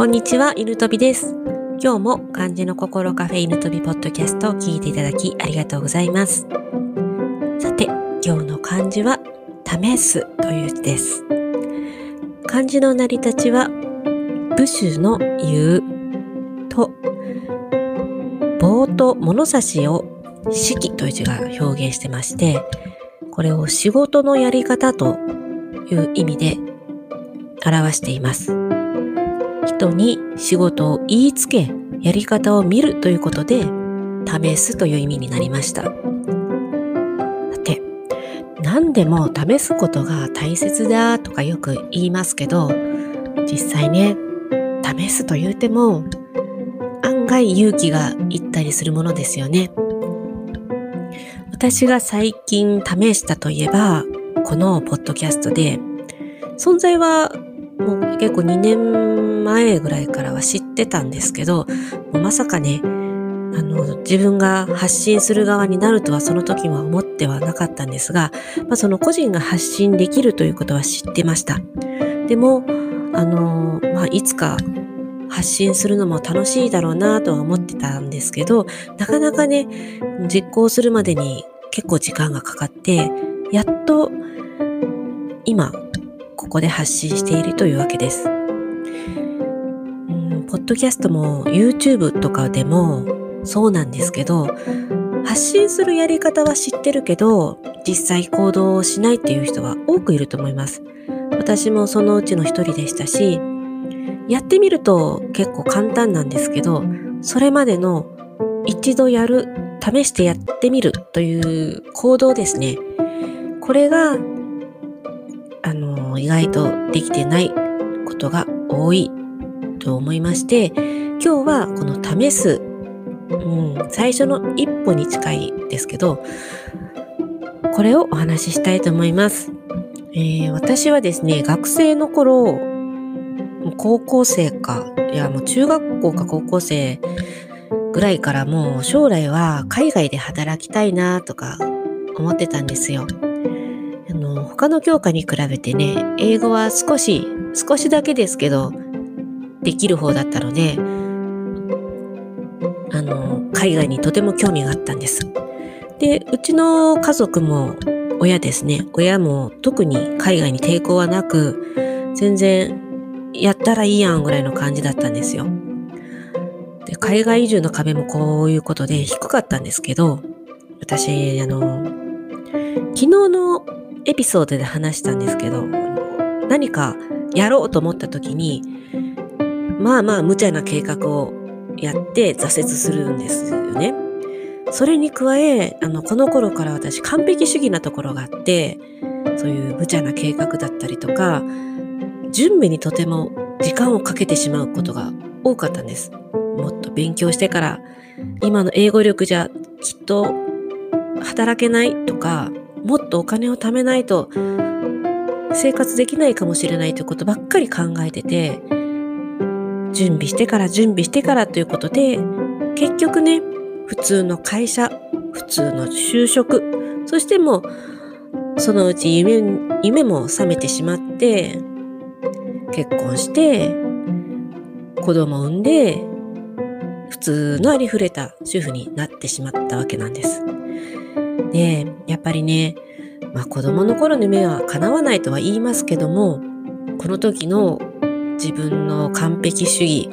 こんにちは、犬飛びです。今日も漢字の心カフェ犬飛びポッドキャストを聞いていただきありがとうございます。さて、今日の漢字は、試すという字です。漢字の成り立ちは、部首の言うと、棒と物差しを式という字が表現してまして、これを仕事のやり方という意味で表しています。人に仕事を言いつけ、やり方を見るということで、試すという意味になりました。さて、何でも試すことが大切だとかよく言いますけど、実際ね、試すと言うても、案外勇気がいったりするものですよね。私が最近試したといえば、このポッドキャストで、存在はもう結構2年前ぐらいからは知ってたんですけど、まさかね、あの、自分が発信する側になるとはその時は思ってはなかったんですが、まあ、その個人が発信できるということは知ってました。でも、あの、まあ、いつか発信するのも楽しいだろうなとは思ってたんですけど、なかなかね、実行するまでに結構時間がかかって、やっと今、ここで発信しているというわけです。ポッドキャストも YouTube とかでもそうなんですけど、発信するやり方は知ってるけど、実際行動をしないっていう人は多くいると思います。私もそのうちの一人でしたし、やってみると結構簡単なんですけど、それまでの一度やる、試してやってみるという行動ですね。これがあの、意外とできてないことが多いと思いまして、今日はこの試す、うん、最初の一歩に近いですけど、これをお話ししたいと思います。えー私はですね、学生の頃、高校生か、いやもう中学校か高校生ぐらいからもう将来は海外で働きたいなとか思ってたんですよ。あの、他の教科に比べてね、英語は少し、少しだけですけど、できる方だったので、あの、海外にとても興味があったんです。で、うちの家族も、親ですね、親も特に海外に抵抗はなく、全然、やったらいいやんぐらいの感じだったんですよ。で、海外移住の壁もこういうことで低かったんですけど、私、あの、昨日のエピソードで話したんですけど、何かやろうと思った時に、まあまあ無茶な計画をやって挫折するんですよね。それに加え、あの、この頃から私完璧主義なところがあって、そういう無茶な計画だったりとか、準備にとても時間をかけてしまうことが多かったんです。もっと勉強してから、今の英語力じゃきっと働けないとか、もっとお金を貯めないと生活できないかもしれないということばっかり考えてて、準備してから準備してからということで、結局ね、普通の会社、普通の就職、そしてもう、そのうち夢、夢も覚めてしまって、結婚して、子供を産んで、普通のありふれた主婦になってしまったわけなんです。で、やっぱりね、まあ子供の頃の夢は叶わないとは言いますけども、この時の自分の完璧主義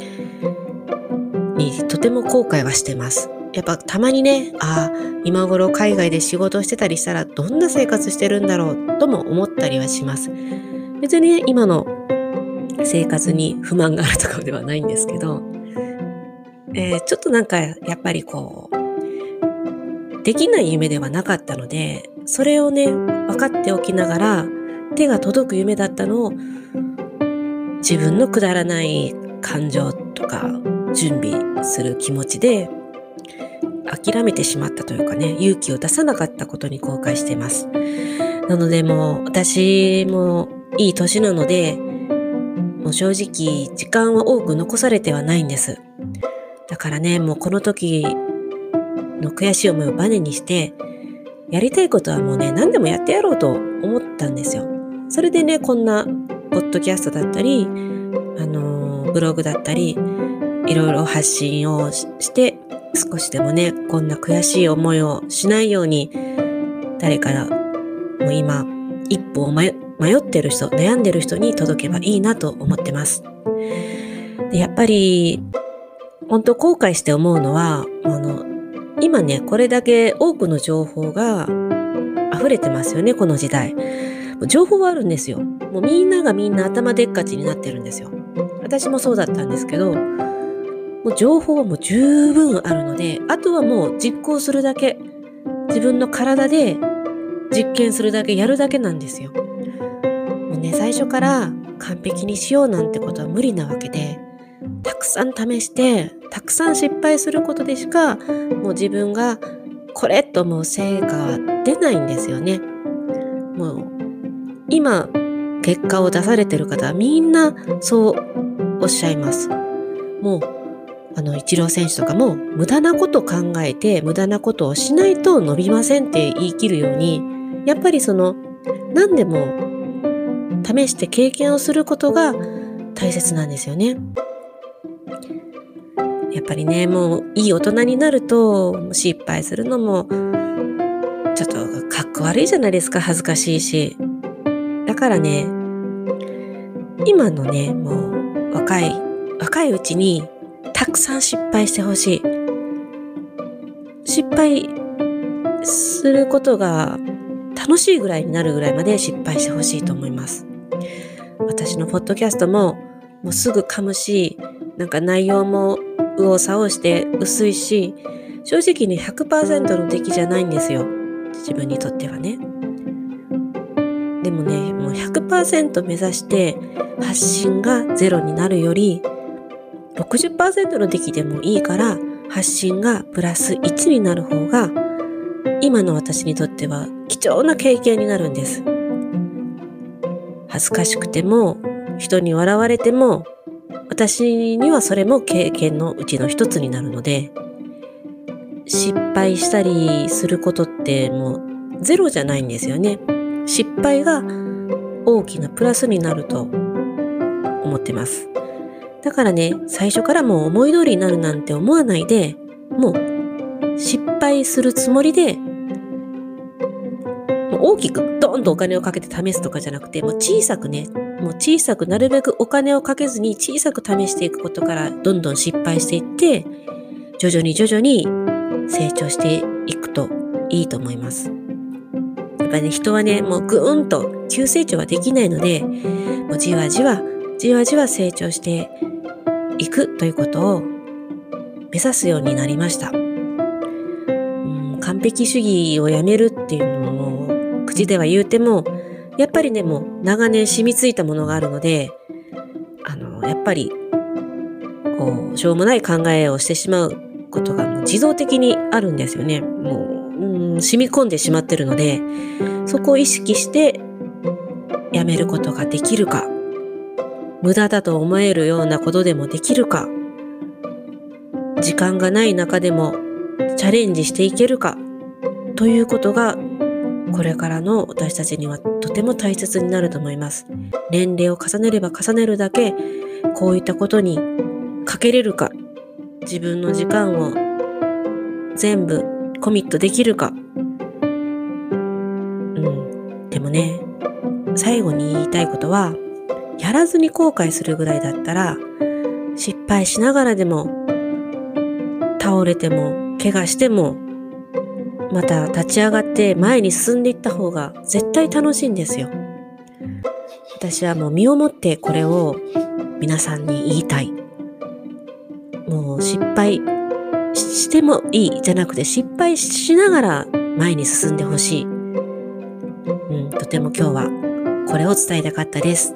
にとても後悔はしてます。やっぱたまにね、ああ、今頃海外で仕事してたりしたらどんな生活してるんだろうとも思ったりはします。別にね、今の生活に不満があるとかではないんですけど、えーちょっとなんかやっぱりこう、できない夢ではなかったので、それをね、分かっておきながら、手が届く夢だったのを、自分のくだらない感情とか準備する気持ちで、諦めてしまったというかね、勇気を出さなかったことに後悔してます。なのでもう、私もいい年なので、もう正直時間は多く残されてはないんです。だからね、もうこの時の悔しい思いをバネにして、やりたいことはもうね、何でもやってやろうと思ったんですよ。それでね、こんなポッドキャストだったり、あのブログだったり、いろいろ発信をして少しでもね、こんな悔しい思いをしないように、誰からも今、一歩を迷ってる人、悩んでる人に届けばいいなと思ってます。でやっぱり、本当後悔して思うのは、あの、今ね、これだけ多くの情報が溢れてますよね、この時代。情報はあるんですよ。もうみんながみんな頭でっかちになってるんですよ。私もそうだったんですけど、もう情報はもう十分あるので、あとはもう実行するだけ、自分の体で実験するだけ、やるだけなんですよ。もうね、最初から完璧にしようなんてことは無理なわけで、たくさん試して、たくさん失敗することでしか、もう自分がこれと思う成果は出ないんですよね。もう、今、結果を出されてる方はみんなそうおっしゃいます。もうあの、一郎選手とかも、無駄なこと考えて、無駄なことをしないと伸びませんって言い切るように、やっぱりその、何でも試して経験をすることが大切なんですよね。やっぱりね、もういい大人になると、失敗するのも、ちょっとかっこ悪いじゃないですか、恥ずかしいし。だからね、今のね、もう若い、若いうちにたくさん失敗してほしい。失敗することが楽しいぐらいになるぐらいまで失敗してほしいと思います。私のポッドキャストももうすぐ噛むし、なんか内容も右往左往して薄いし、正直に100%の出来じゃないんですよ。自分にとってはね。でもね、100%目指して発信がゼロになるより、60%の出来でもいいから発信がプラス1になる方が今の私にとっては貴重な経験になるんです。恥ずかしくても人に笑われても私にはそれも経験のうちの一つになるので失敗したりすることってもうゼロじゃないんですよね。失敗が大きなプラスになると思ってます。だからね、最初からもう思い通りになるなんて思わないで、もう失敗するつもりで、もう大きくドーンとお金をかけて試すとかじゃなくて、もう小さくね、もう小さくなるべくお金をかけずに小さく試していくことからどんどん失敗していって、徐々に徐々に成長していくといいと思います。やっぱりね、人はね、もうぐーんと急成長はできないので、もうじわじわ、じわじわ成長して行くということを目指すようになりました。うん完璧主義をやめるっていうのも口では言うてもやっぱりねもう長年染みついたものがあるのであのやっぱりこうしょうもない考えをしてしまうことがもう自動的にあるんですよね。もう、うん、染み込んでしまってるのでそこを意識してやめることができるか？無駄だと思えるようなことでもできるか？時間がない中でもチャレンジしていけるか？ということがこれからの私たちにはとても大切になると思います。年齢を重ねれば重ねるだけこういったことにかけれるか？自分の時間を全部コミットできるか？うん。でもね最後に言いたいことはやらずに後悔するぐらいだったら、失敗しながらでも、倒れても、怪我しても、また立ち上がって前に進んでいった方が絶対楽しいんですよ。私はもう身をもってこれを皆さんに言いたい。もう失敗してもいいじゃなくて失敗しながら前に進んでほしい。うん、とても今日はこれを伝えたかったです。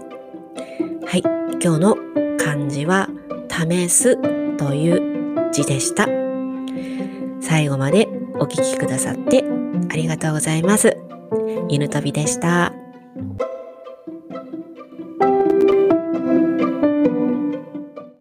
はい、今日の漢字は試すという字でした。最後までお聴きくださってありがとうございます。犬飛びでした。